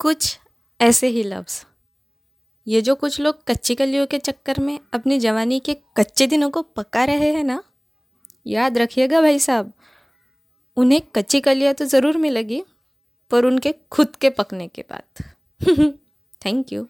कुछ ऐसे ही लफ्ज़ ये जो कुछ लोग कच्ची कलियों के चक्कर में अपनी जवानी के कच्चे दिनों को पका रहे हैं ना, याद रखिएगा भाई साहब, उन्हें कच्ची कलियाँ तो ज़रूर मिलेगी, पर उनके खुद के पकने के बाद। Thank you